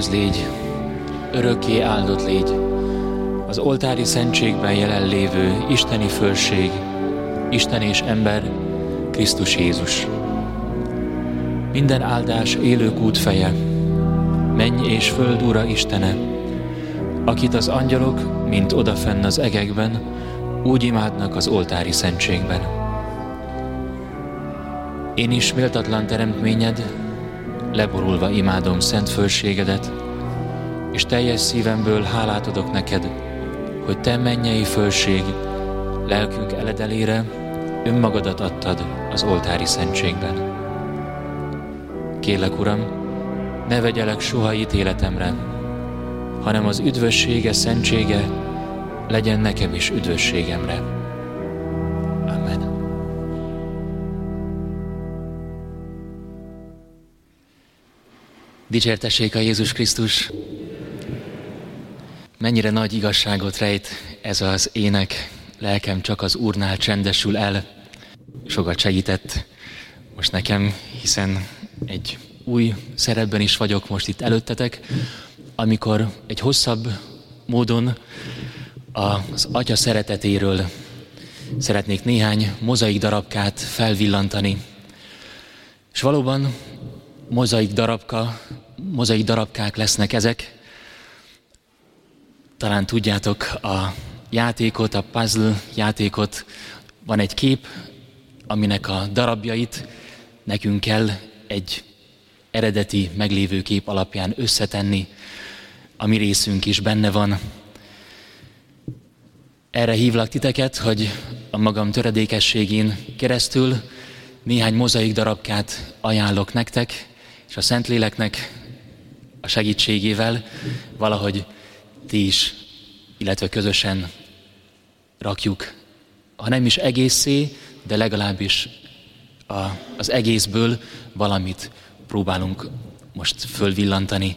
Üdvöz légy, örökké áldott légy, az oltári szentségben jelenlévő isteni fölség, Isten és ember, Krisztus Jézus. Minden áldás élők út feje, menj és föld ura Istene, akit az angyalok, mint odafenn az egekben, úgy imádnak az oltári szentségben. Én is méltatlan teremtményed, leborulva imádom szent fölségedet, és teljes szívemből hálát adok neked, hogy te mennyei fölség, lelkünk eledelére önmagadat adtad az oltári szentségben. Kélek, Uram, ne vegyelek soha ítéletemre, hanem az üdvössége, szentsége legyen nekem is üdvösségemre. Dicsértessék a Jézus Krisztus! Mennyire nagy igazságot rejt ez az ének, lelkem csak az Úrnál csendesül el. Sokat segített most nekem, hiszen egy új szerepben is vagyok most itt előttetek, amikor egy hosszabb módon az Atya szeretetéről szeretnék néhány mozaik darabkát felvillantani. És valóban mozaik darabka, mozaik darabkák lesznek ezek. Talán tudjátok a játékot, a puzzle játékot. Van egy kép, aminek a darabjait nekünk kell egy eredeti meglévő kép alapján összetenni. A mi részünk is benne van. Erre hívlak titeket, hogy a magam töredékességén keresztül néhány mozaik darabkát ajánlok nektek, és a Szentléleknek a segítségével valahogy ti is, illetve közösen rakjuk, ha nem is egészé, de legalábbis a, az egészből valamit próbálunk most fölvillantani.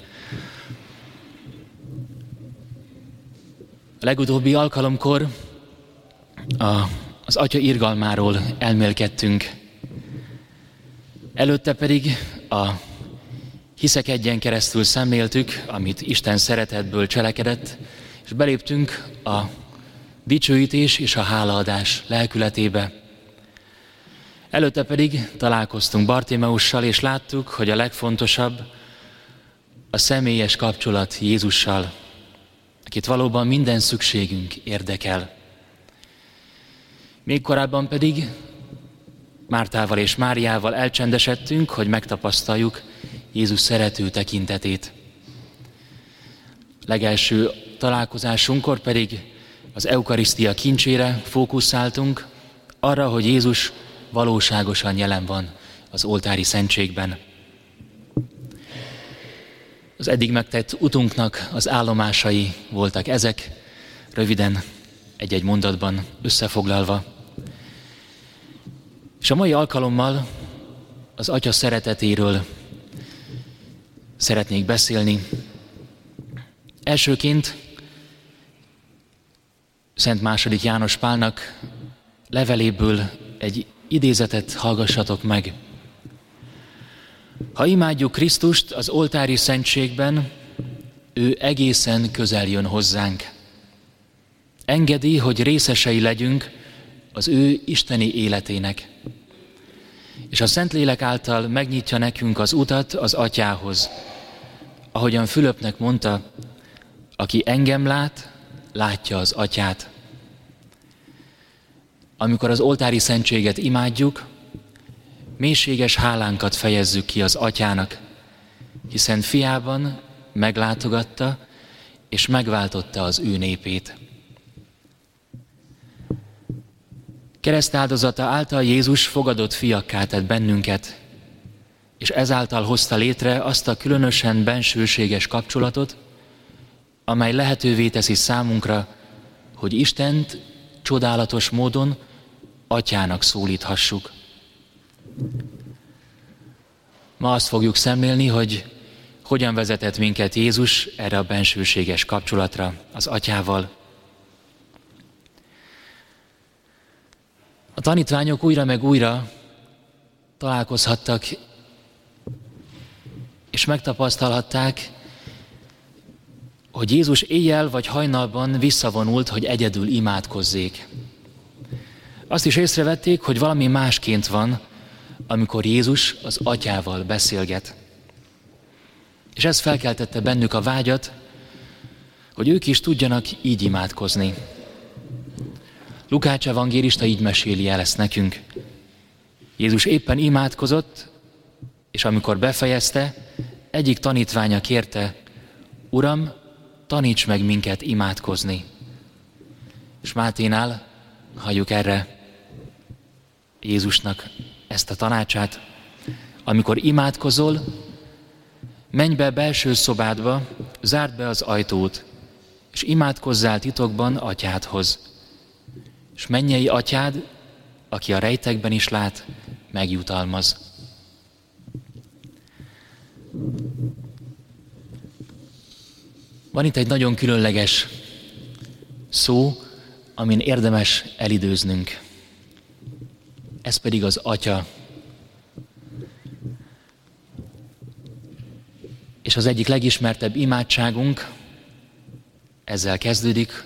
A legutóbbi alkalomkor a, az Atya irgalmáról elmélkedtünk, előtte pedig a hiszek egyen keresztül szemléltük, amit Isten szeretetből cselekedett, és beléptünk a dicsőítés és a hálaadás lelkületébe. Előtte pedig találkoztunk Bartimeussal, és láttuk, hogy a legfontosabb a személyes kapcsolat Jézussal, akit valóban minden szükségünk érdekel. Még korábban pedig Mártával és Máriával elcsendesedtünk, hogy megtapasztaljuk Jézus szerető tekintetét. Legelső találkozásunkkor pedig az eukarisztia kincsére fókuszáltunk, arra, hogy Jézus valóságosan jelen van az oltári szentségben. Az eddig megtett utunknak az állomásai voltak ezek, röviden egy-egy mondatban összefoglalva. És a mai alkalommal az Atya szeretetéről szeretnék beszélni. Elsőként Szent második János Pálnak leveléből egy idézetet hallgassatok meg. Ha imádjuk Krisztust az oltári szentségben, ő egészen közel jön hozzánk. Engedi, hogy részesei legyünk az ő isteni életének. És a Szentlélek által megnyitja nekünk az utat az atyához. Ahogyan Fülöpnek mondta, aki engem lát, látja az atyát. Amikor az oltári szentséget imádjuk, mélységes hálánkat fejezzük ki az atyának, hiszen fiában meglátogatta és megváltotta az ő népét. Keresztáldozata által Jézus fogadott fiakká tett bennünket, és ezáltal hozta létre azt a különösen bensőséges kapcsolatot, amely lehetővé teszi számunkra, hogy Istent csodálatos módon atyának szólíthassuk. Ma azt fogjuk szemlélni, hogy hogyan vezetett minket Jézus erre a bensőséges kapcsolatra az atyával. A tanítványok újra meg újra találkozhattak, és megtapasztalhatták, hogy Jézus éjjel vagy hajnalban visszavonult, hogy egyedül imádkozzék. Azt is észrevették, hogy valami másként van, amikor Jézus az atyával beszélget. És ez felkeltette bennük a vágyat, hogy ők is tudjanak így imádkozni. Lukács evangélista így meséli el ezt nekünk. Jézus éppen imádkozott, és amikor befejezte, egyik tanítványa kérte, Uram, taníts meg minket imádkozni. És Máténál halljuk erre Jézusnak ezt a tanácsát. Amikor imádkozol, menj be belső szobádba, zárd be az ajtót, és imádkozzál titokban atyádhoz. És mennyei atyád, aki a rejtekben is lát, megjutalmaz. Van itt egy nagyon különleges szó, amin érdemes elidőznünk. Ez pedig az Atya. És az egyik legismertebb imádságunk ezzel kezdődik,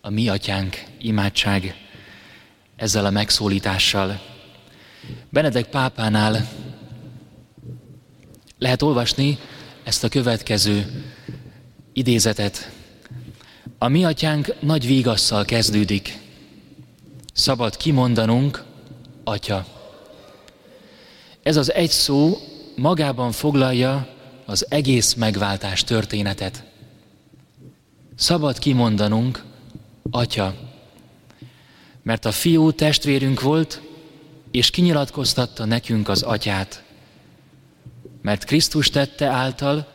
a mi atyánk imádság, ezzel a megszólítással. Benedek pápánál lehet olvasni ezt a következő idézetet. A mi atyánk nagy vígasszal kezdődik. Szabad kimondanunk, atya. Ez az egy szó magában foglalja az egész megváltás történetet. Szabad kimondanunk, atya, mert a fiú testvérünk volt, és kinyilatkoztatta nekünk az atyát. Mert Krisztus tette által,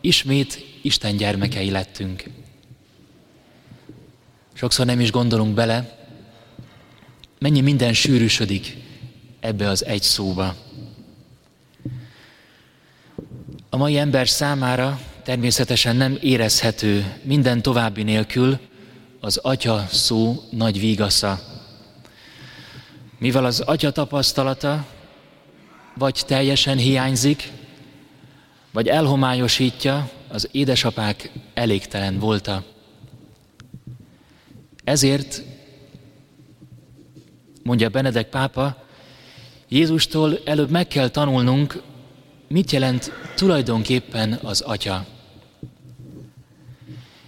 ismét Isten gyermekei lettünk. Sokszor nem is gondolunk bele, mennyi minden sűrűsödik ebbe az egy szóba. A mai ember számára természetesen nem érezhető minden további nélkül az atya szó nagy vígasza. Mivel az atya tapasztalata vagy teljesen hiányzik, vagy elhomályosítja az édesapák elégtelen volta. Ezért, mondja Benedek pápa, Jézustól előbb meg kell tanulnunk, mit jelent tulajdonképpen az Atya.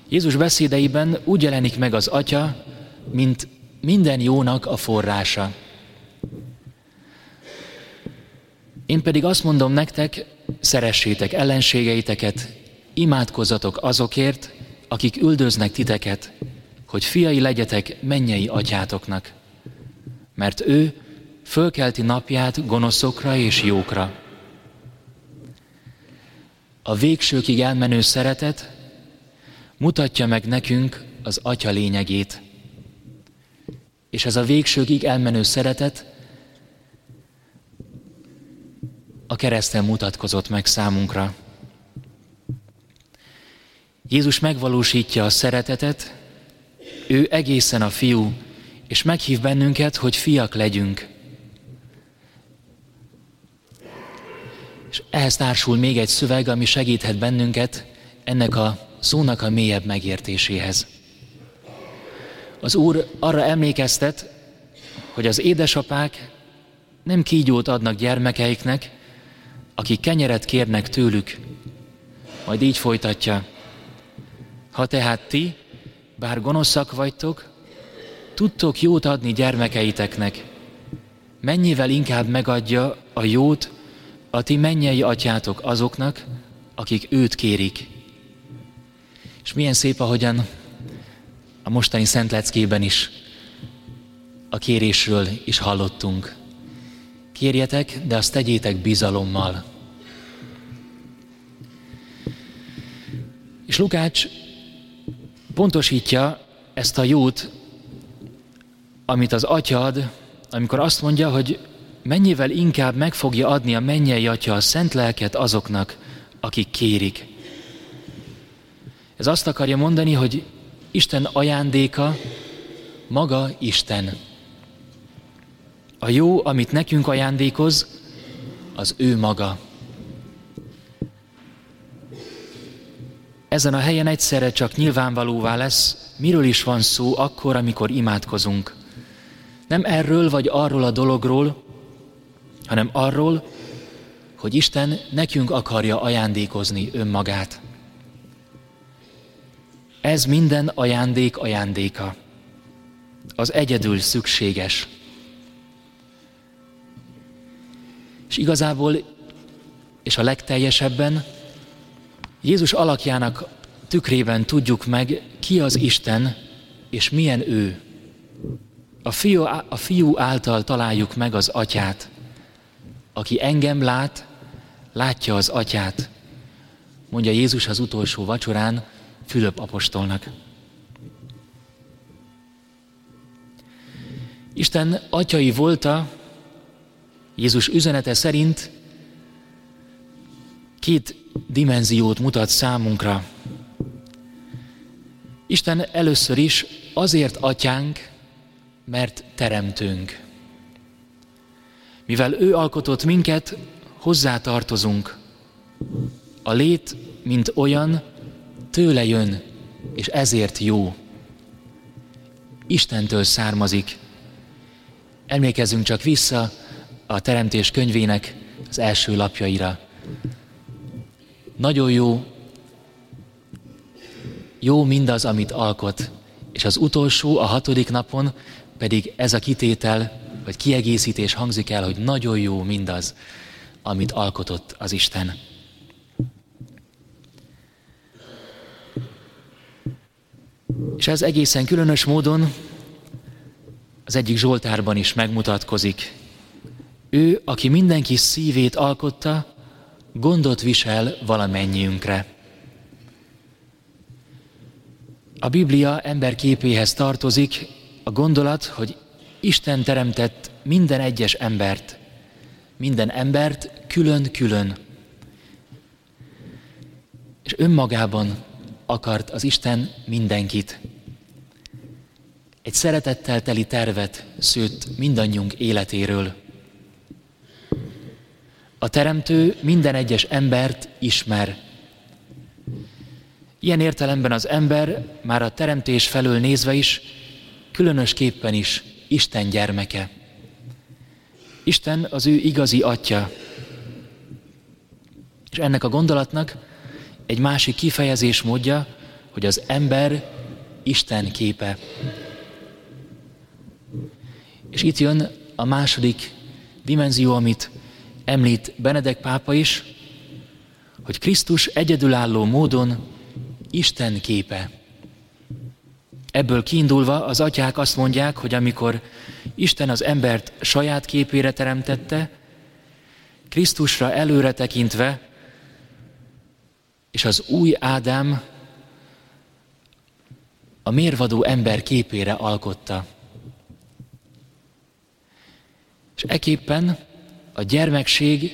Jézus beszédeiben úgy jelenik meg az Atya, mint minden jónak a forrása. Én pedig azt mondom nektek, szeressétek ellenségeiteket, imádkozzatok azokért, akik üldöznek titeket, hogy fiai legyetek mennyei atyátoknak. Mert ő fölkelti napját gonoszokra és jókra. A végsőkig elmenő szeretet mutatja meg nekünk az atya lényegét. És ez a végsőkig elmenő szeretet a kereszten mutatkozott meg számunkra. Jézus megvalósítja a szeretetet, ő egészen a fiú, és meghív bennünket, hogy fiak legyünk. És ehhez társul még egy szöveg, ami segíthet bennünket ennek a szónak a mélyebb megértéséhez. Az Úr arra emlékeztet, hogy az édesapák nem kígyót adnak gyermekeiknek, akik kenyeret kérnek tőlük. Majd így folytatja. Ha tehát ti, bár gonoszak vagytok, tudtok jót adni gyermekeiteknek, mennyivel inkább megadja a jót a ti mennyei atyátok azoknak, akik őt kérik. És milyen szép, ahogyan a mostani Szentleckében is a kérésről is hallottunk. Kérjetek, de azt tegyétek bizalommal. És Lukács pontosítja ezt a jót, amit az atya ad, amikor azt mondja, hogy mennyivel inkább meg fogja adni a mennyei atya a szent lelket azoknak, akik kérik. Ez azt akarja mondani, hogy Isten ajándéka maga Isten. A jó, amit nekünk ajándékoz, az ő maga. ezen a helyen egyszerre csak nyilvánvalóvá lesz, miről is van szó akkor, amikor imádkozunk. Nem erről vagy arról a dologról, hanem arról, hogy Isten nekünk akarja ajándékozni önmagát. Ez minden ajándék ajándéka. Az egyedül szükséges. És igazából, és a legteljesebben, Jézus alakjának tükrében tudjuk meg, ki az Isten, és milyen ő. A fiú, a fiú által találjuk meg az atyát. Aki engem lát, látja az atyát, mondja Jézus az utolsó vacsorán Fülöp apostolnak. Isten atyai volta, Jézus üzenete szerint két dimenziót mutat számunkra. Isten először is azért atyánk, mert teremtünk. Mivel ő alkotott minket, hozzá tartozunk. A lét, mint olyan, tőle jön, és ezért jó. Istentől származik. Emlékezzünk csak vissza a Teremtés könyvének az első lapjaira. Nagyon jó, jó mindaz, amit alkot, és az utolsó, a hatodik napon pedig ez a kitétel, vagy kiegészítés hangzik el, hogy nagyon jó mindaz, amit alkotott az Isten. És ez egészen különös módon az egyik Zsoltárban is megmutatkozik. Ő, aki mindenki szívét alkotta, gondot visel valamennyiünkre. A Biblia ember képéhez tartozik a gondolat, hogy Isten teremtett minden egyes embert, minden embert külön-külön. És önmagában akart az Isten mindenkit. Egy szeretettel teli tervet szőtt mindannyiunk életéről. A Teremtő minden egyes embert ismer. Ilyen értelemben az ember már a teremtés felől nézve is, különösképpen is Isten gyermeke. Isten az ő igazi atya. És ennek a gondolatnak egy másik kifejezés módja, hogy az ember Isten képe. És itt jön a második dimenzió, amit említ Benedek pápa is, hogy Krisztus egyedülálló módon Isten képe. Ebből kiindulva az atyák azt mondják, hogy amikor Isten az embert saját képére teremtette, Krisztusra előre tekintve, és az új Ádám a mérvadó ember képére alkotta. És eképpen a gyermekség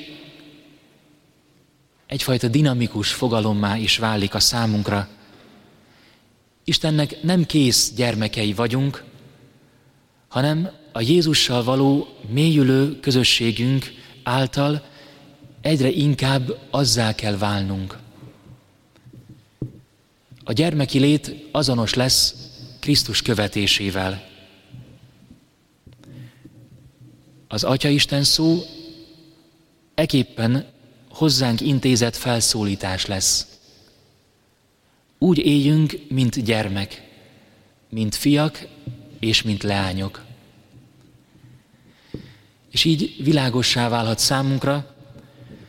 egyfajta dinamikus fogalommá is válik a számunkra. Istennek nem kész gyermekei vagyunk, hanem a Jézussal való mélyülő közösségünk által egyre inkább azzá kell válnunk. A gyermeki lét azonos lesz Krisztus követésével. Az Atya Isten szó eképpen hozzánk intézett felszólítás lesz. Úgy éljünk, mint gyermek, mint fiak és mint leányok. És így világossá válhat számunkra,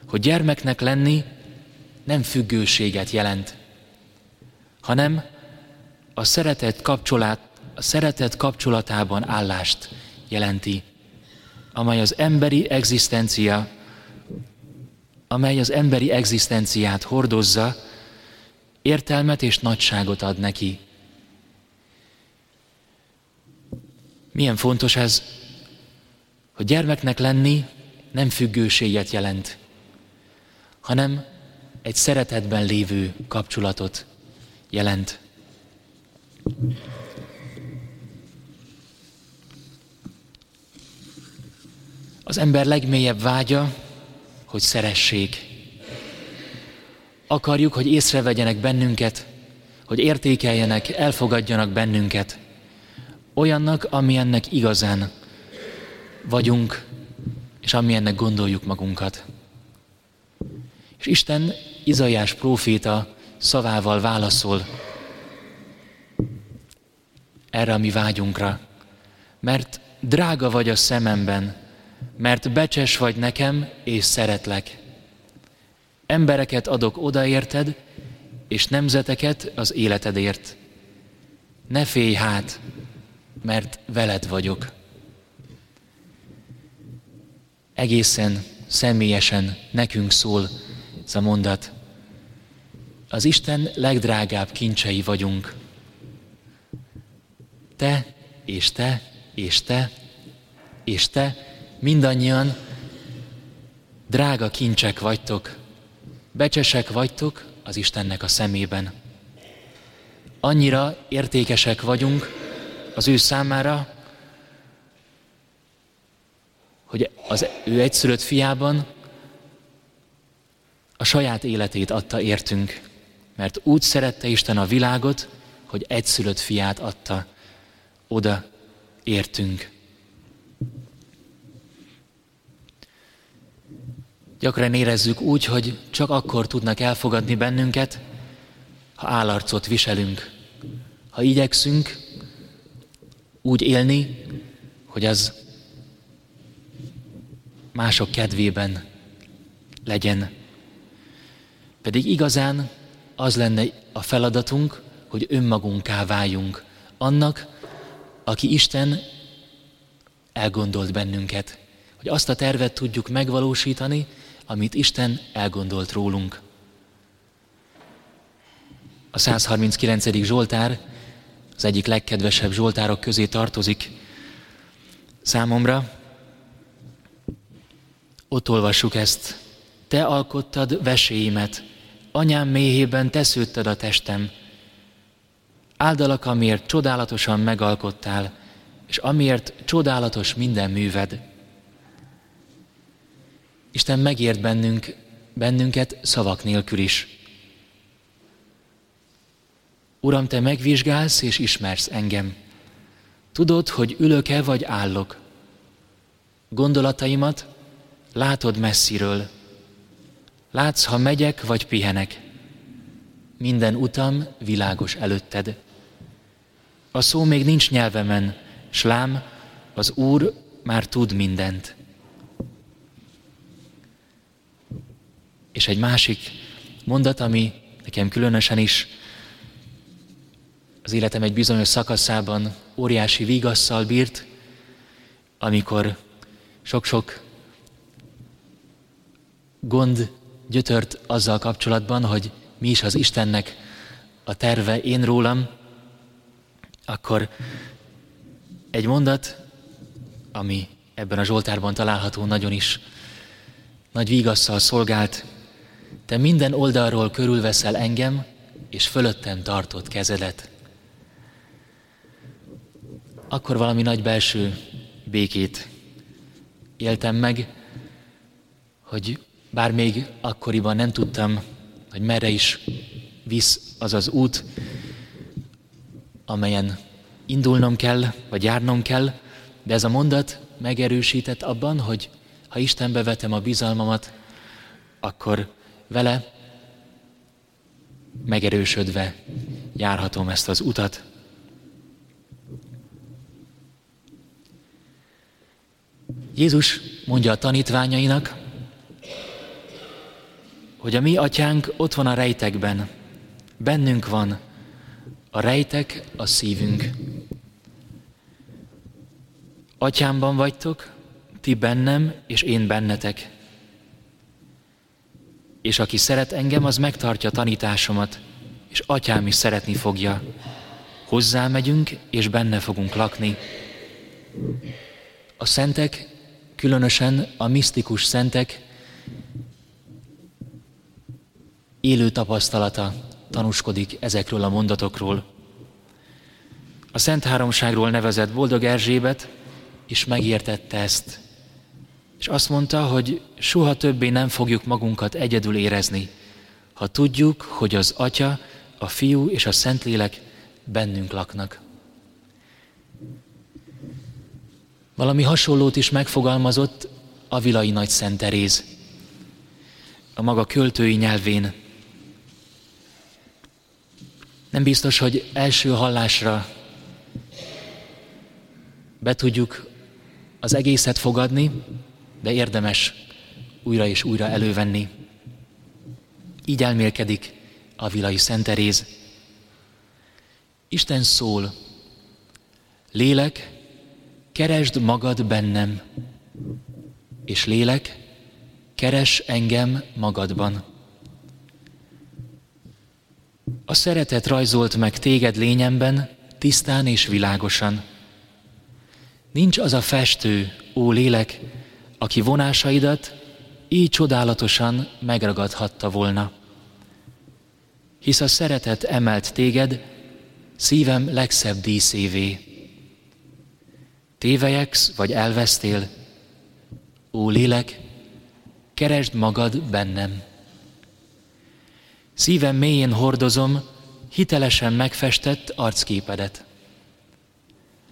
hogy gyermeknek lenni nem függőséget jelent, hanem a szeretet, kapcsolat, a szeretet kapcsolatában állást jelenti, amely az emberi egzisztencia, amely az emberi egzisztenciát hordozza, értelmet és nagyságot ad neki. Milyen fontos ez, hogy gyermeknek lenni nem függőséget jelent, hanem egy szeretetben lévő kapcsolatot jelent. Az ember legmélyebb vágya, hogy szeressék. Akarjuk, hogy észrevegyenek bennünket, hogy értékeljenek, elfogadjanak bennünket. Olyannak, amilyennek igazán vagyunk, és amilyennek gondoljuk magunkat. És Isten Izaiás próféta szavával válaszol erre a mi vágyunkra. Mert drága vagy a szememben, mert becses vagy nekem, és szeretlek. Embereket adok odaérted, és nemzeteket az életedért. Ne félj hát, mert veled vagyok. Egészen személyesen nekünk szól ez a mondat. Az Isten legdrágább kincsei vagyunk. Te, és te, és te, és te, mindannyian drága kincsek vagytok, becsesek vagytok az Istennek a szemében. Annyira értékesek vagyunk az ő számára, hogy az ő egyszülött fiában a saját életét adta értünk, mert úgy szerette Isten a világot, hogy egyszülött fiát adta oda értünk. Gyakran érezzük úgy, hogy csak akkor tudnak elfogadni bennünket, ha állarcot viselünk, ha igyekszünk úgy élni, hogy az mások kedvében legyen. Pedig igazán az lenne a feladatunk, hogy önmagunká váljunk annak, aki Isten elgondolt bennünket, hogy azt a tervet tudjuk megvalósítani, amit Isten elgondolt rólunk. A 139. Zsoltár az egyik legkedvesebb Zsoltárok közé tartozik számomra. Ott olvassuk ezt. Te alkottad veséimet, anyám méhében te szőtted a testem. Áldalak, amiért csodálatosan megalkottál, és amiért csodálatos minden műved. Isten megért bennünk, bennünket szavak nélkül is. Uram, Te megvizsgálsz és ismersz engem. Tudod, hogy ülök-e vagy állok. Gondolataimat látod messziről. Látsz, ha megyek vagy pihenek. Minden utam világos előtted. A szó még nincs nyelvemen, s lám, az Úr már tud mindent. És egy másik mondat, ami nekem különösen is az életem egy bizonyos szakaszában óriási vigasszal bírt, amikor sok-sok gond gyötört azzal kapcsolatban, hogy mi is az Istennek a terve én rólam, akkor egy mondat, ami ebben a Zsoltárban található nagyon is nagy vigasszal szolgált, te minden oldalról körülveszel engem, és fölöttem tartott kezedet. Akkor valami nagy belső békét éltem meg, hogy bár még akkoriban nem tudtam, hogy merre is visz az az út, amelyen indulnom kell, vagy járnom kell, de ez a mondat megerősített abban, hogy ha Istenbe vetem a bizalmamat, akkor vele megerősödve járhatom ezt az utat. Jézus mondja a tanítványainak, hogy a mi atyánk ott van a rejtekben, bennünk van, a rejtek a szívünk. Atyámban vagytok, ti bennem, és én bennetek. És aki szeret engem, az megtartja tanításomat, és atyám is szeretni fogja. Hozzá megyünk, és benne fogunk lakni. A szentek, különösen a misztikus szentek élő tapasztalata tanúskodik ezekről a mondatokról. A Szent Háromságról nevezett Boldog Erzsébet is megértette ezt, és azt mondta, hogy soha többé nem fogjuk magunkat egyedül érezni, ha tudjuk, hogy az Atya, a Fiú és a Szentlélek bennünk laknak. Valami hasonlót is megfogalmazott a Vilai Nagy Szent Teréz. A maga költői nyelvén. Nem biztos, hogy első hallásra be tudjuk az egészet fogadni, de érdemes újra és újra elővenni. Így elmélkedik a Vilai Szent Teréz. Isten szól, lélek, keresd magad bennem, és lélek, keres engem magadban. A szeretet rajzolt meg téged lényemben, tisztán és világosan. Nincs az a festő, ó lélek, aki vonásaidat így csodálatosan megragadhatta volna. Hisz a szeretet emelt téged szívem legszebb díszévé. Tévejeksz vagy elvesztél, ó lélek, keresd magad bennem. Szívem mélyén hordozom hitelesen megfestett arcképedet.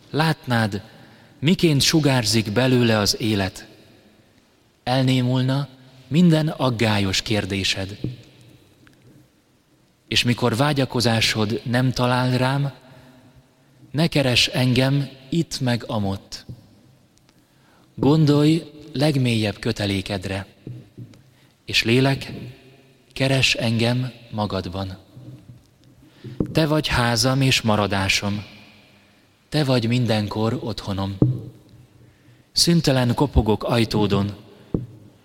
Látnád, miként sugárzik belőle az élet. Elnémulna minden aggályos kérdésed. És mikor vágyakozásod nem talál rám, ne keres engem itt meg amott. Gondolj legmélyebb kötelékedre, és lélek, keres engem magadban. Te vagy házam és maradásom, te vagy mindenkor otthonom. Szüntelen kopogok ajtódon,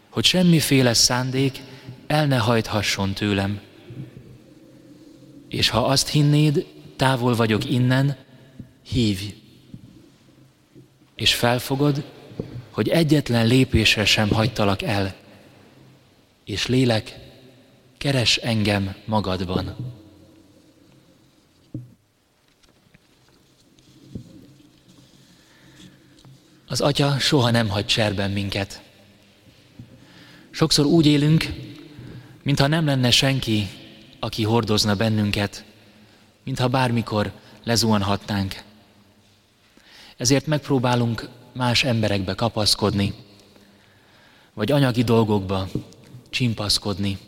hogy semmiféle szándék el ne hajthasson tőlem. És ha azt hinnéd, távol vagyok innen, hívj. És felfogod, hogy egyetlen lépésre sem hagytalak el. És lélek, keres engem magadban. Az Atya soha nem hagy cserben minket. Sokszor úgy élünk, mintha nem lenne senki, aki hordozna bennünket, mintha bármikor lezuhanhatnánk. Ezért megpróbálunk más emberekbe kapaszkodni, vagy anyagi dolgokba csimpaszkodni,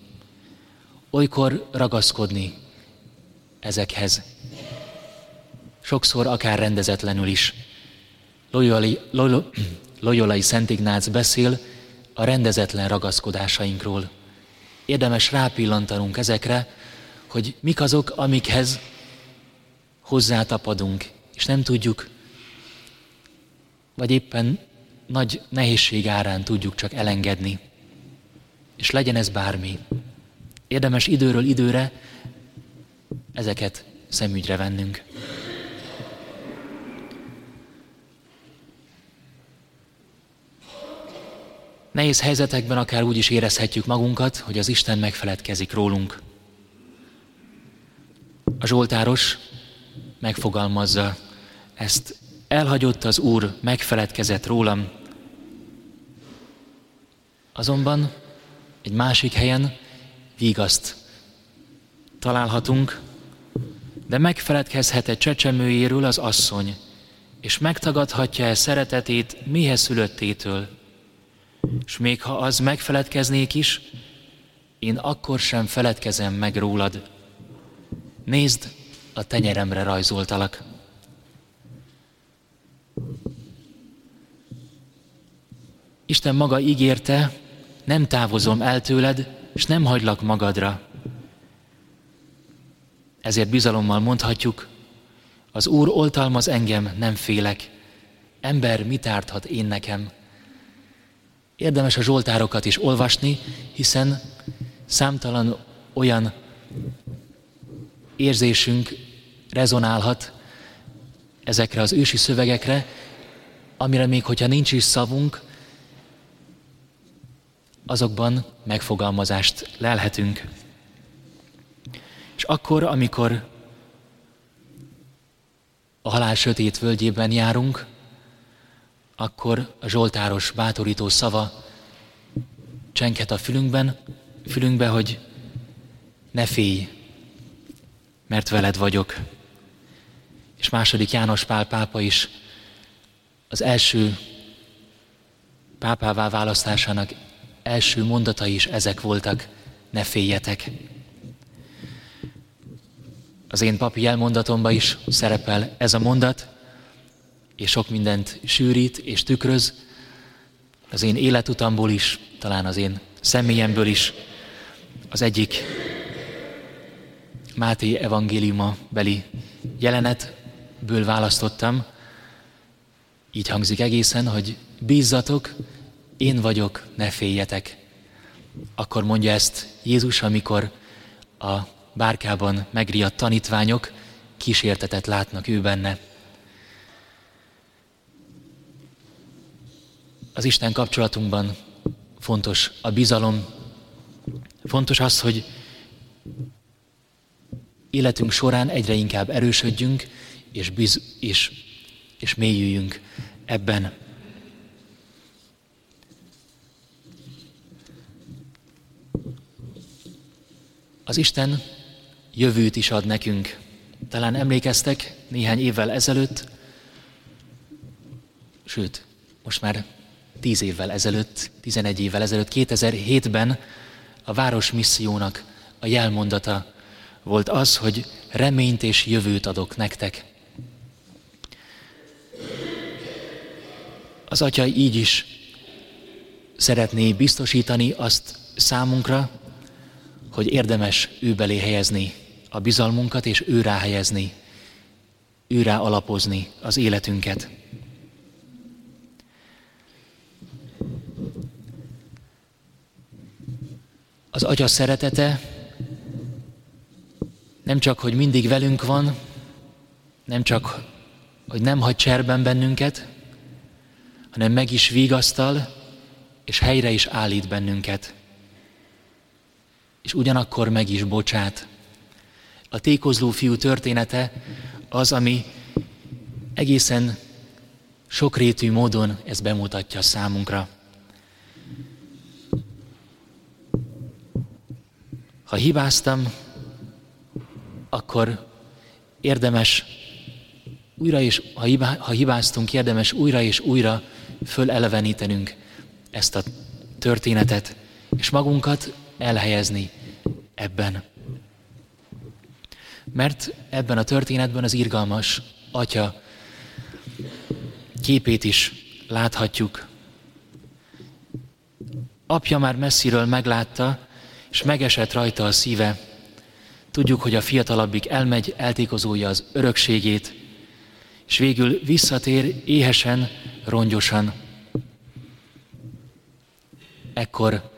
olykor ragaszkodni ezekhez. Sokszor akár rendezetlenül is. Loyolai, Loyolai Szent Ignác beszél a rendezetlen ragaszkodásainkról. Érdemes rápillantanunk ezekre, hogy mik azok, amikhez hozzátapadunk, és nem tudjuk, vagy éppen nagy nehézség árán tudjuk csak elengedni. És legyen ez bármi. Érdemes időről időre ezeket szemügyre vennünk. Nehéz helyzetekben akár úgy is érezhetjük magunkat, hogy az Isten megfeledkezik rólunk. A Zsoltáros megfogalmazza ezt. Elhagyott az Úr, megfeledkezett rólam. Azonban egy másik helyen vigaszt találhatunk, de megfeledkezhet egy csecsemőjéről az asszony, és megtagadhatja el szeretetét mihez szülöttétől, és még ha az megfeledkeznék is, én akkor sem feledkezem meg rólad. Nézd, a tenyeremre rajzoltalak. Isten maga ígérte, nem távozom el tőled, és nem hagylak magadra. Ezért bizalommal mondhatjuk, az Úr oltalmaz engem, nem félek. Ember mit árthat én nekem? Érdemes a zsoltárokat is olvasni, hiszen számtalan olyan érzésünk rezonálhat ezekre az ősi szövegekre, amire még hogyha nincs is szavunk, azokban megfogalmazást lelhetünk. És akkor, amikor a halál sötét völgyében járunk, akkor a Zsoltáros bátorító szava csenket a fülünkben, fülünkbe, hogy ne félj, mert veled vagyok. És második János Pál pápa is az első pápává választásának első mondatai is ezek voltak, ne féljetek. Az én papi elmondatomban is szerepel ez a mondat, és sok mindent sűrít és tükröz, az én életutamból is, talán az én személyemből is. Az egyik Máté evangéliuma beli jelenetből választottam, így hangzik egészen, hogy bízzatok, én vagyok, ne féljetek. Akkor mondja ezt Jézus, amikor a bárkában megriadt tanítványok kísértetet látnak ő benne. Az Isten kapcsolatunkban fontos a bizalom, fontos az, hogy életünk során egyre inkább erősödjünk, és, biz, és, és mélyüljünk ebben. Az Isten jövőt is ad nekünk. Talán emlékeztek néhány évvel ezelőtt, sőt, most már tíz évvel ezelőtt, tizenegy évvel ezelőtt, 2007-ben a város missziónak a jelmondata volt az, hogy reményt és jövőt adok nektek. Az Atya így is szeretné biztosítani azt számunkra, hogy érdemes ő belé helyezni a bizalmunkat, és ő rá helyezni, ő rá alapozni az életünket. Az Atya szeretete nem csak, hogy mindig velünk van, nem csak, hogy nem hagy cserben bennünket, hanem meg is vigasztal, és helyre is állít bennünket. És ugyanakkor meg is bocsát. A tékozló fiú története az, ami egészen sokrétű módon ezt bemutatja számunkra. Ha hibáztam, akkor érdemes újra és, ha, hibá, ha hibáztunk, érdemes újra és újra fölelevenítenünk ezt a történetet, és magunkat elhelyezni ebben. Mert ebben a történetben az irgalmas atya képét is láthatjuk. Apja már messziről meglátta, és megesett rajta a szíve. Tudjuk, hogy a fiatalabbik elmegy, eltékozolja az örökségét, és végül visszatér éhesen, rongyosan. Ekkor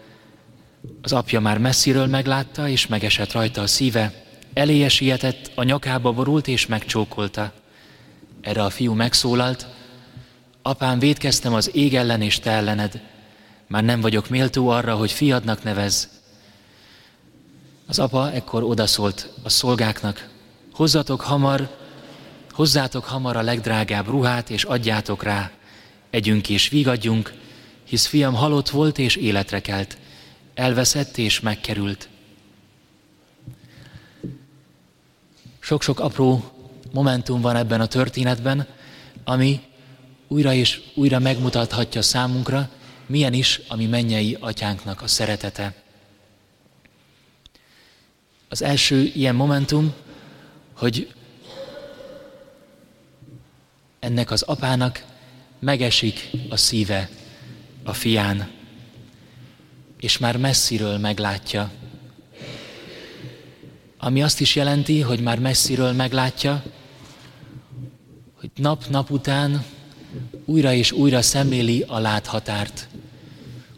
az apja már messziről meglátta, és megesett rajta a szíve, eléje sietett, a nyakába borult, és megcsókolta. Erre a fiú megszólalt, apám, védkeztem az ég ellen és te ellened, már nem vagyok méltó arra, hogy fiadnak nevez. Az apa ekkor odaszólt a szolgáknak, hozzatok hamar, hozzátok hamar a legdrágább ruhát, és adjátok rá, együnk és vigadjunk, hisz fiam halott volt és életre kelt, elveszett és megkerült. Sok-sok apró momentum van ebben a történetben, ami újra és újra megmutathatja számunkra, milyen is a mi mennyei atyánknak a szeretete. Az első ilyen momentum, hogy ennek az apának megesik a szíve a fián, és már messziről meglátja. Ami azt is jelenti, hogy már messziről meglátja, hogy nap-nap után újra és újra szemléli a láthatárt,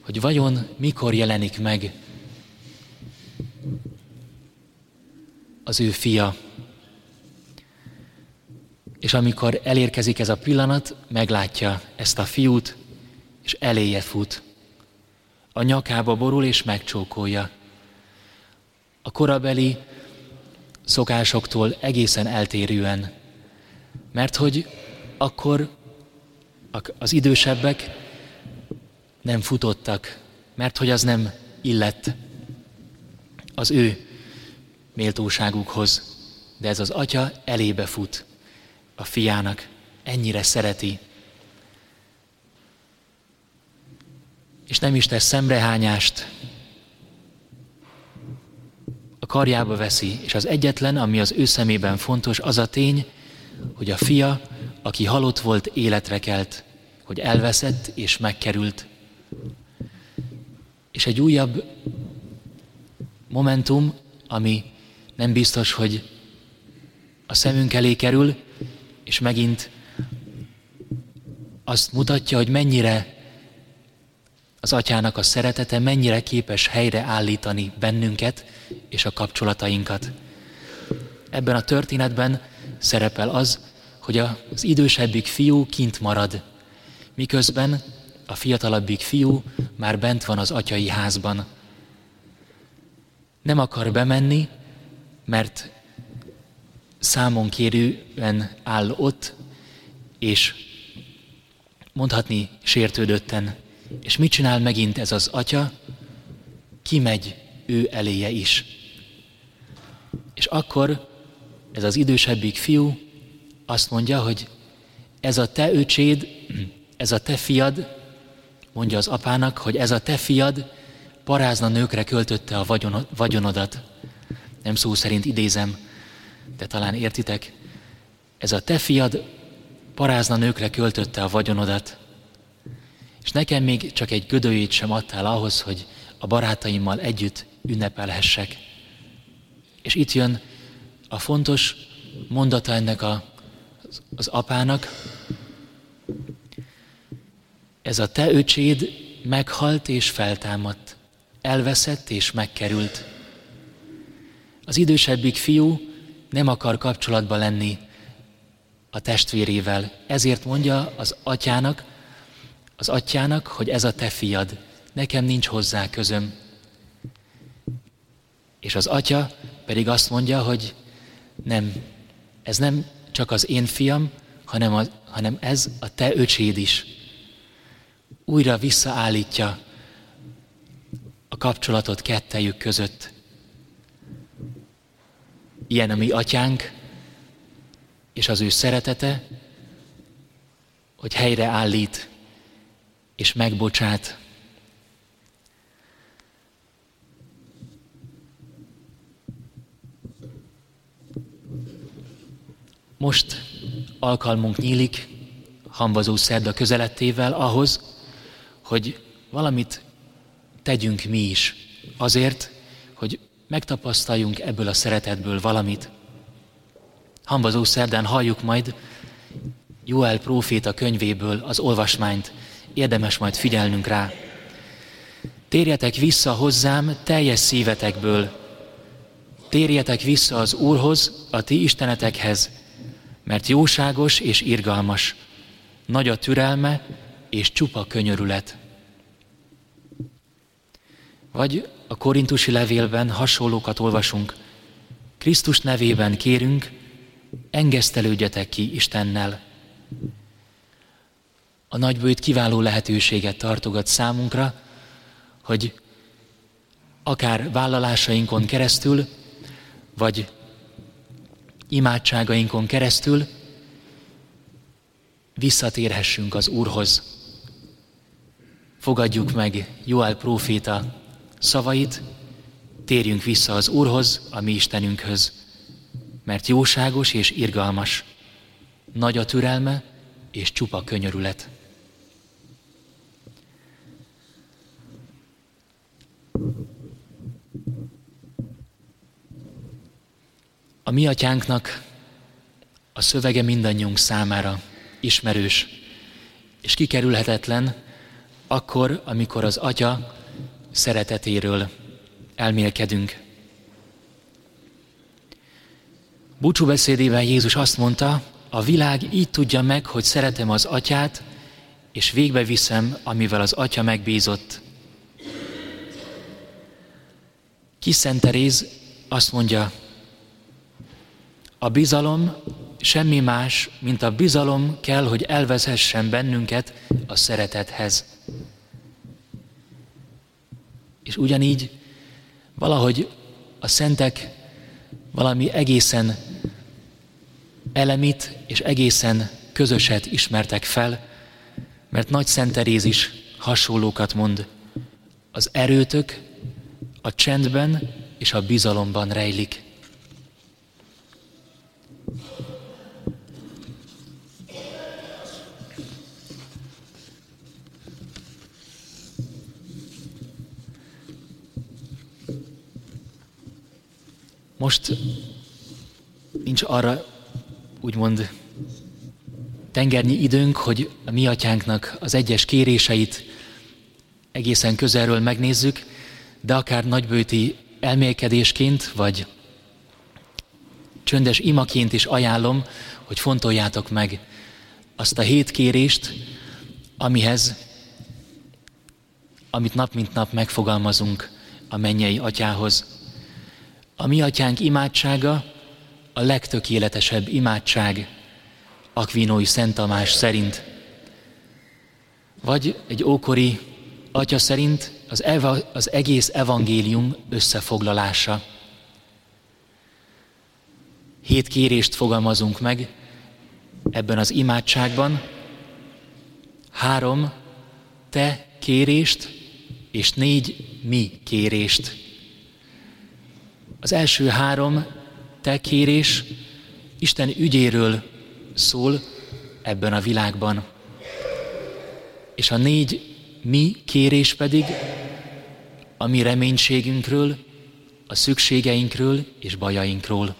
hogy vajon mikor jelenik meg az ő fia. És amikor elérkezik ez a pillanat, meglátja ezt a fiút, és eléje fut. A nyakába borul és megcsókolja. A korabeli szokásoktól egészen eltérően. Mert hogy akkor az idősebbek nem futottak, mert hogy az nem illett az ő méltóságukhoz, de ez az atya elébe fut a fiának, ennyire szereti. És nem is tesz szemrehányást, a karjába veszi, és az egyetlen, ami az ő szemében fontos, az a tény, hogy a fia, aki halott volt, életre kelt, hogy elveszett és megkerült. És egy újabb momentum, ami nem biztos, hogy a szemünk elé kerül, és megint azt mutatja, hogy mennyire az atyának a szeretete mennyire képes helyre állítani bennünket és a kapcsolatainkat. Ebben a történetben szerepel az, hogy az idősebbik fiú kint marad, miközben a fiatalabbik fiú már bent van az atyai házban. Nem akar bemenni, mert számon kérően áll ott, és mondhatni sértődötten. És mit csinál megint ez az atya? Kimegy ő eléje is. És akkor ez az idősebbik fiú azt mondja, hogy ez a te öcséd, ez a te fiad, mondja az apának, hogy ez a te fiad parázna nőkre költötte a vagyonodat. Nem szó szerint idézem, de talán értitek. Ez a te fiad parázna nőkre költötte a vagyonodat. És nekem még csak egy gödőjét sem adtál ahhoz, hogy a barátaimmal együtt ünnepelhessek. És itt jön a fontos mondata ennek a, az, az apának. Ez a te öcséd meghalt és feltámadt, elveszett és megkerült. Az idősebbik fiú nem akar kapcsolatba lenni a testvérével, ezért mondja az atyának, az atyának, hogy ez a te fiad, nekem nincs hozzá közöm. És az atya pedig azt mondja, hogy nem, ez nem csak az én fiam, hanem, a, hanem ez a te öcséd is. Újra visszaállítja a kapcsolatot kettejük között. Ilyen a mi atyánk, és az ő szeretete, hogy helyreállít és megbocsát. Most alkalmunk nyílik, hamvazó szerda közelettével ahhoz, hogy valamit tegyünk mi is, azért, hogy megtapasztaljunk ebből a szeretetből valamit. Hamvazó szerdán halljuk majd Joel próféta könyvéből az olvasmányt, érdemes majd figyelnünk rá. Térjetek vissza hozzám teljes szívetekből, térjetek vissza az Úrhoz, a ti istenetekhez, mert jóságos és irgalmas, nagy a türelme és csupa könyörület. Vagy a korintusi levélben hasonlókat olvasunk. Krisztus nevében kérünk, engesztelődjetek ki Istennel. A nagybőjt kiváló lehetőséget tartogat számunkra, hogy akár vállalásainkon keresztül, vagy imádságainkon keresztül visszatérhessünk az Úrhoz. Fogadjuk meg Joel próféta szavait, térjünk vissza az Úrhoz, a mi Istenünkhöz, mert jóságos és irgalmas, nagy a türelme és csupa könyörület. A mi atyánknak a szövege mindannyiunk számára ismerős és kikerülhetetlen, akkor, amikor az Atya szeretetéről elmélkedünk. Búcsúbeszédével Jézus azt mondta, a világ így tudja meg, hogy szeretem az atyát, és végbe viszem, amivel az atya megbízott. Kis Szent Teréz azt mondja, a bizalom semmi más, mint a bizalom kell, hogy elvezessen bennünket a szeretethez. És ugyanígy valahogy a szentek valami egészen elemit és egészen közöset ismertek fel, mert Nagy Szent Teréz is hasonlókat mond. Az erőtök a csendben és a bizalomban rejlik. Most nincs arra úgymond tengernyi időnk, hogy a mi atyánknak az egyes kéréseit egészen közelről megnézzük, de akár nagybőti elmélkedésként, vagy csöndes imaként is ajánlom, hogy fontoljátok meg azt a hét kérést, amihez, amit nap mint nap megfogalmazunk a mennyei atyához. A mi atyánk imádsága a legtökéletesebb imádság Akvinói Szent Tamás szerint. Vagy egy ókori atya szerint az, eva, az egész evangélium összefoglalása. Hét kérést fogalmazunk meg ebben az imádságban. Három te kérést és négy mi kérést. Az első három te kérés Isten ügyéről szól ebben a világban. És a négy mi kérés pedig a mi reménységünkről, a szükségeinkről és bajainkról.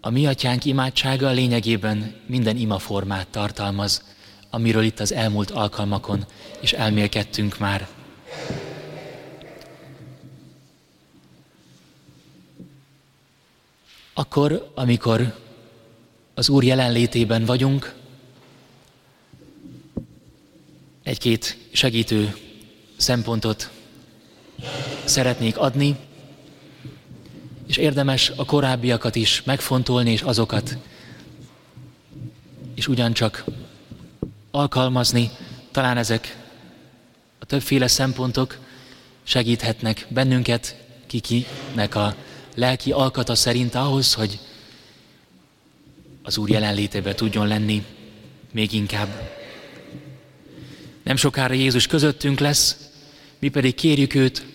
A mi atyánk imádsága lényegében minden imaformát tartalmaz, amiről itt az elmúlt alkalmakon is elmélkedtünk már. Akkor, amikor az Úr jelenlétében vagyunk, egy-két segítő szempontot szeretnék adni, és érdemes a korábbiakat is megfontolni, és azokat is ugyancsak alkalmazni. Talán ezek a többféle szempontok segíthetnek bennünket, kikinek a lelki alkata szerint ahhoz, hogy az Úr jelenlétében tudjon lenni még inkább. Nem sokára Jézus közöttünk lesz, mi pedig kérjük őt,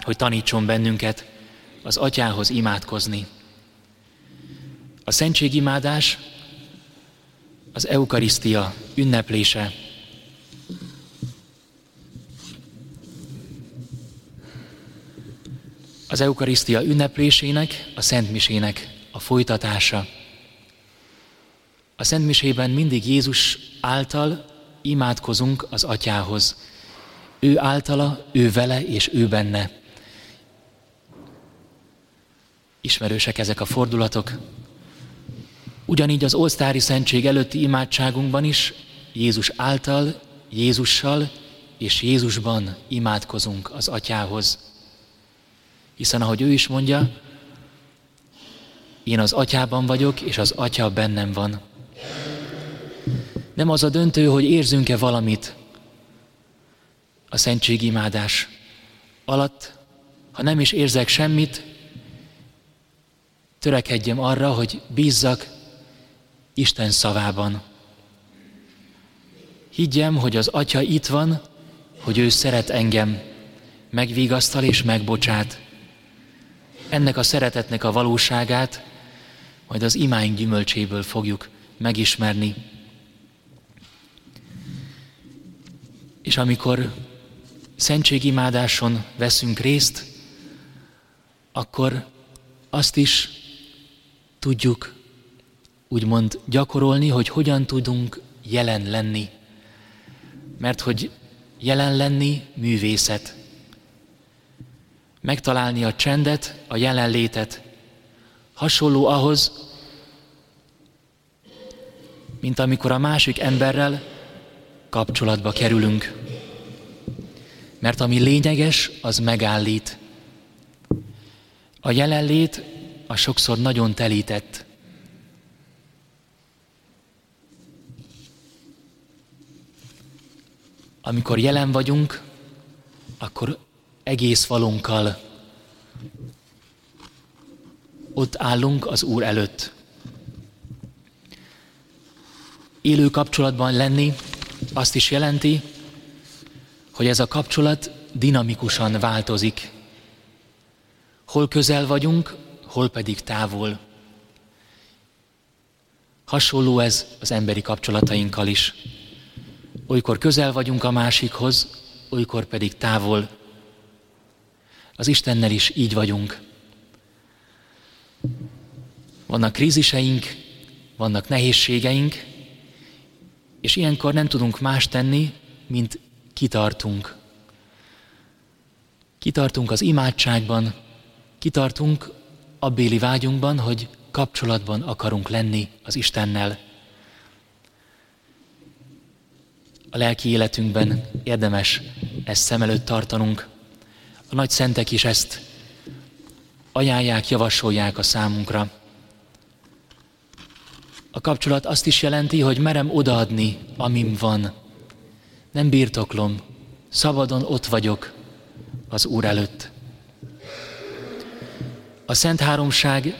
hogy tanítson bennünket az atyához imádkozni. A szentségimádás az eukarisztia ünneplése. Az eukarisztia ünneplésének, a szentmisének a folytatása. A szentmisében mindig Jézus által imádkozunk az atyához. Ő általa, ő vele és ő benne. Ismerősek ezek a fordulatok. Ugyanígy az Olsztári Szentség előtti imádságunkban is Jézus által, Jézussal és Jézusban imádkozunk az atyához. Hiszen ahogy ő is mondja, én az atyában vagyok, és az atya bennem van. Nem az a döntő, hogy érzünk-e valamit a szentségimádás alatt, ha nem is érzek semmit, törekedjem arra, hogy bízzak Isten szavában. Higgyem, hogy az Atya itt van, hogy ő szeret engem, megvigasztal és megbocsát. Ennek a szeretetnek a valóságát majd az imáink gyümölcséből fogjuk megismerni. És amikor szentségimádáson veszünk részt, akkor azt is tudjuk úgymond gyakorolni, hogy hogyan tudunk jelen lenni. Mert hogy jelen lenni művészet. Megtalálni a csendet, a jelenlétet. Hasonló ahhoz, mint amikor a másik emberrel kapcsolatba kerülünk. Mert ami lényeges, az megállít. A jelenlét a sokszor nagyon telített. Amikor jelen vagyunk, akkor egész valunkkal ott állunk az Úr előtt. Élő kapcsolatban lenni azt is jelenti, hogy ez a kapcsolat dinamikusan változik. Hol közel vagyunk, hol pedig távol. Hasonló ez az emberi kapcsolatainkkal is. Olykor közel vagyunk a másikhoz, olykor pedig távol. Az Istennel is így vagyunk. Vannak kríziseink, vannak nehézségeink, és ilyenkor nem tudunk más tenni, mint kitartunk. Kitartunk az imádságban, kitartunk béli vágyunkban, hogy kapcsolatban akarunk lenni az Istennel. A lelki életünkben érdemes ezt szem előtt tartanunk. A nagy szentek is ezt ajánlják, javasolják a számunkra. A kapcsolat azt is jelenti, hogy merem odaadni, amim van. Nem birtoklom, szabadon ott vagyok az Úr előtt. A Szent Háromság,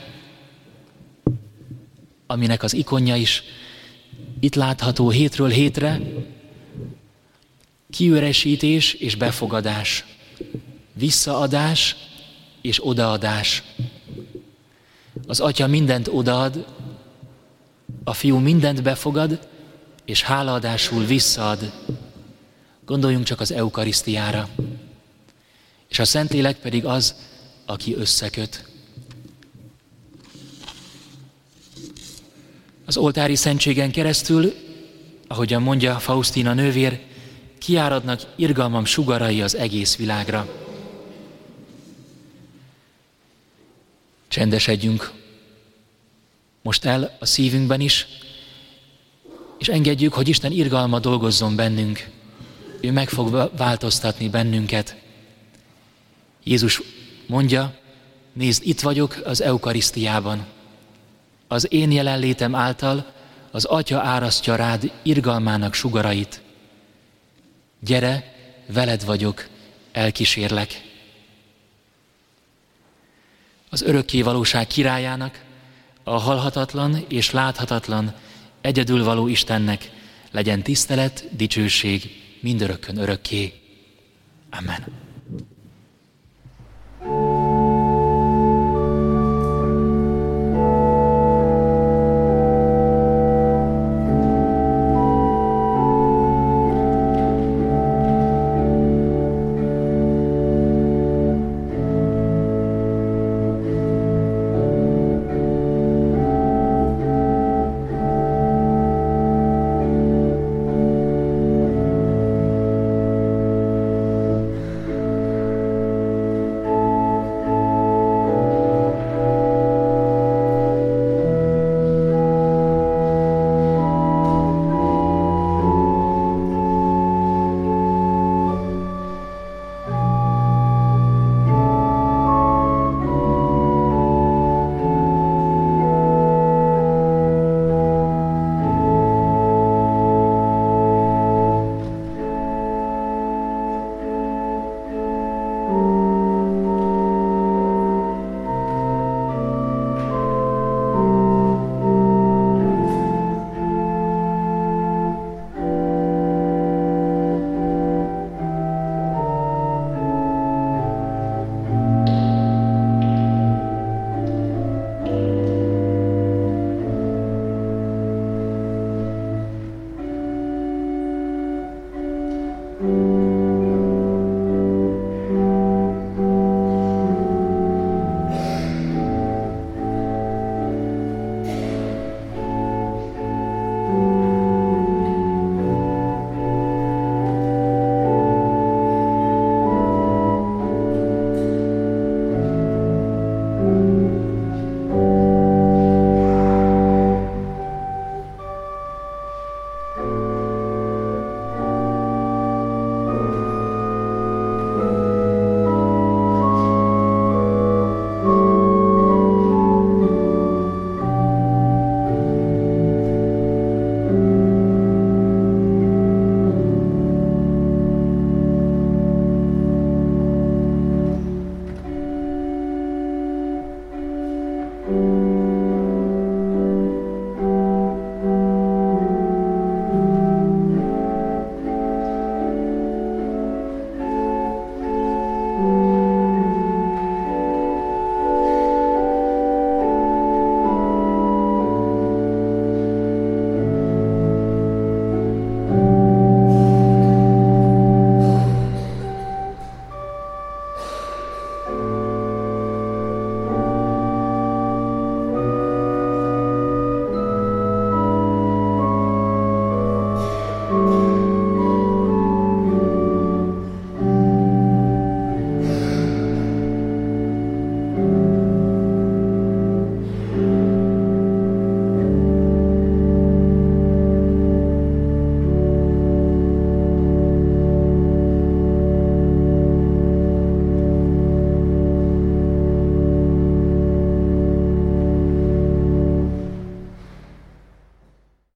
aminek az ikonja is itt látható hétről hétre, kiüresítés és befogadás, visszaadás és odaadás. Az Atya mindent odaad, a Fiú mindent befogad, és hálaadásul visszaad. Gondoljunk csak az Eukarisztiára. És a Szentlélek pedig az, aki összeköt. Az oltári szentségen keresztül, ahogyan mondja Faustina nővér, kiáradnak irgalmam sugarai az egész világra. Csendesedjünk most el a szívünkben is, és engedjük, hogy Isten irgalma dolgozzon bennünk. Ő meg fog változtatni bennünket. Jézus mondja, nézd, itt vagyok az Eukarisztiában. Az én jelenlétem által az Atya árasztja rád irgalmának sugarait. Gyere, veled vagyok, elkísérlek. Az örökké valóság királyának, a halhatatlan és láthatatlan, egyedül való Istennek legyen tisztelet, dicsőség mindörökkön örökké. Amen.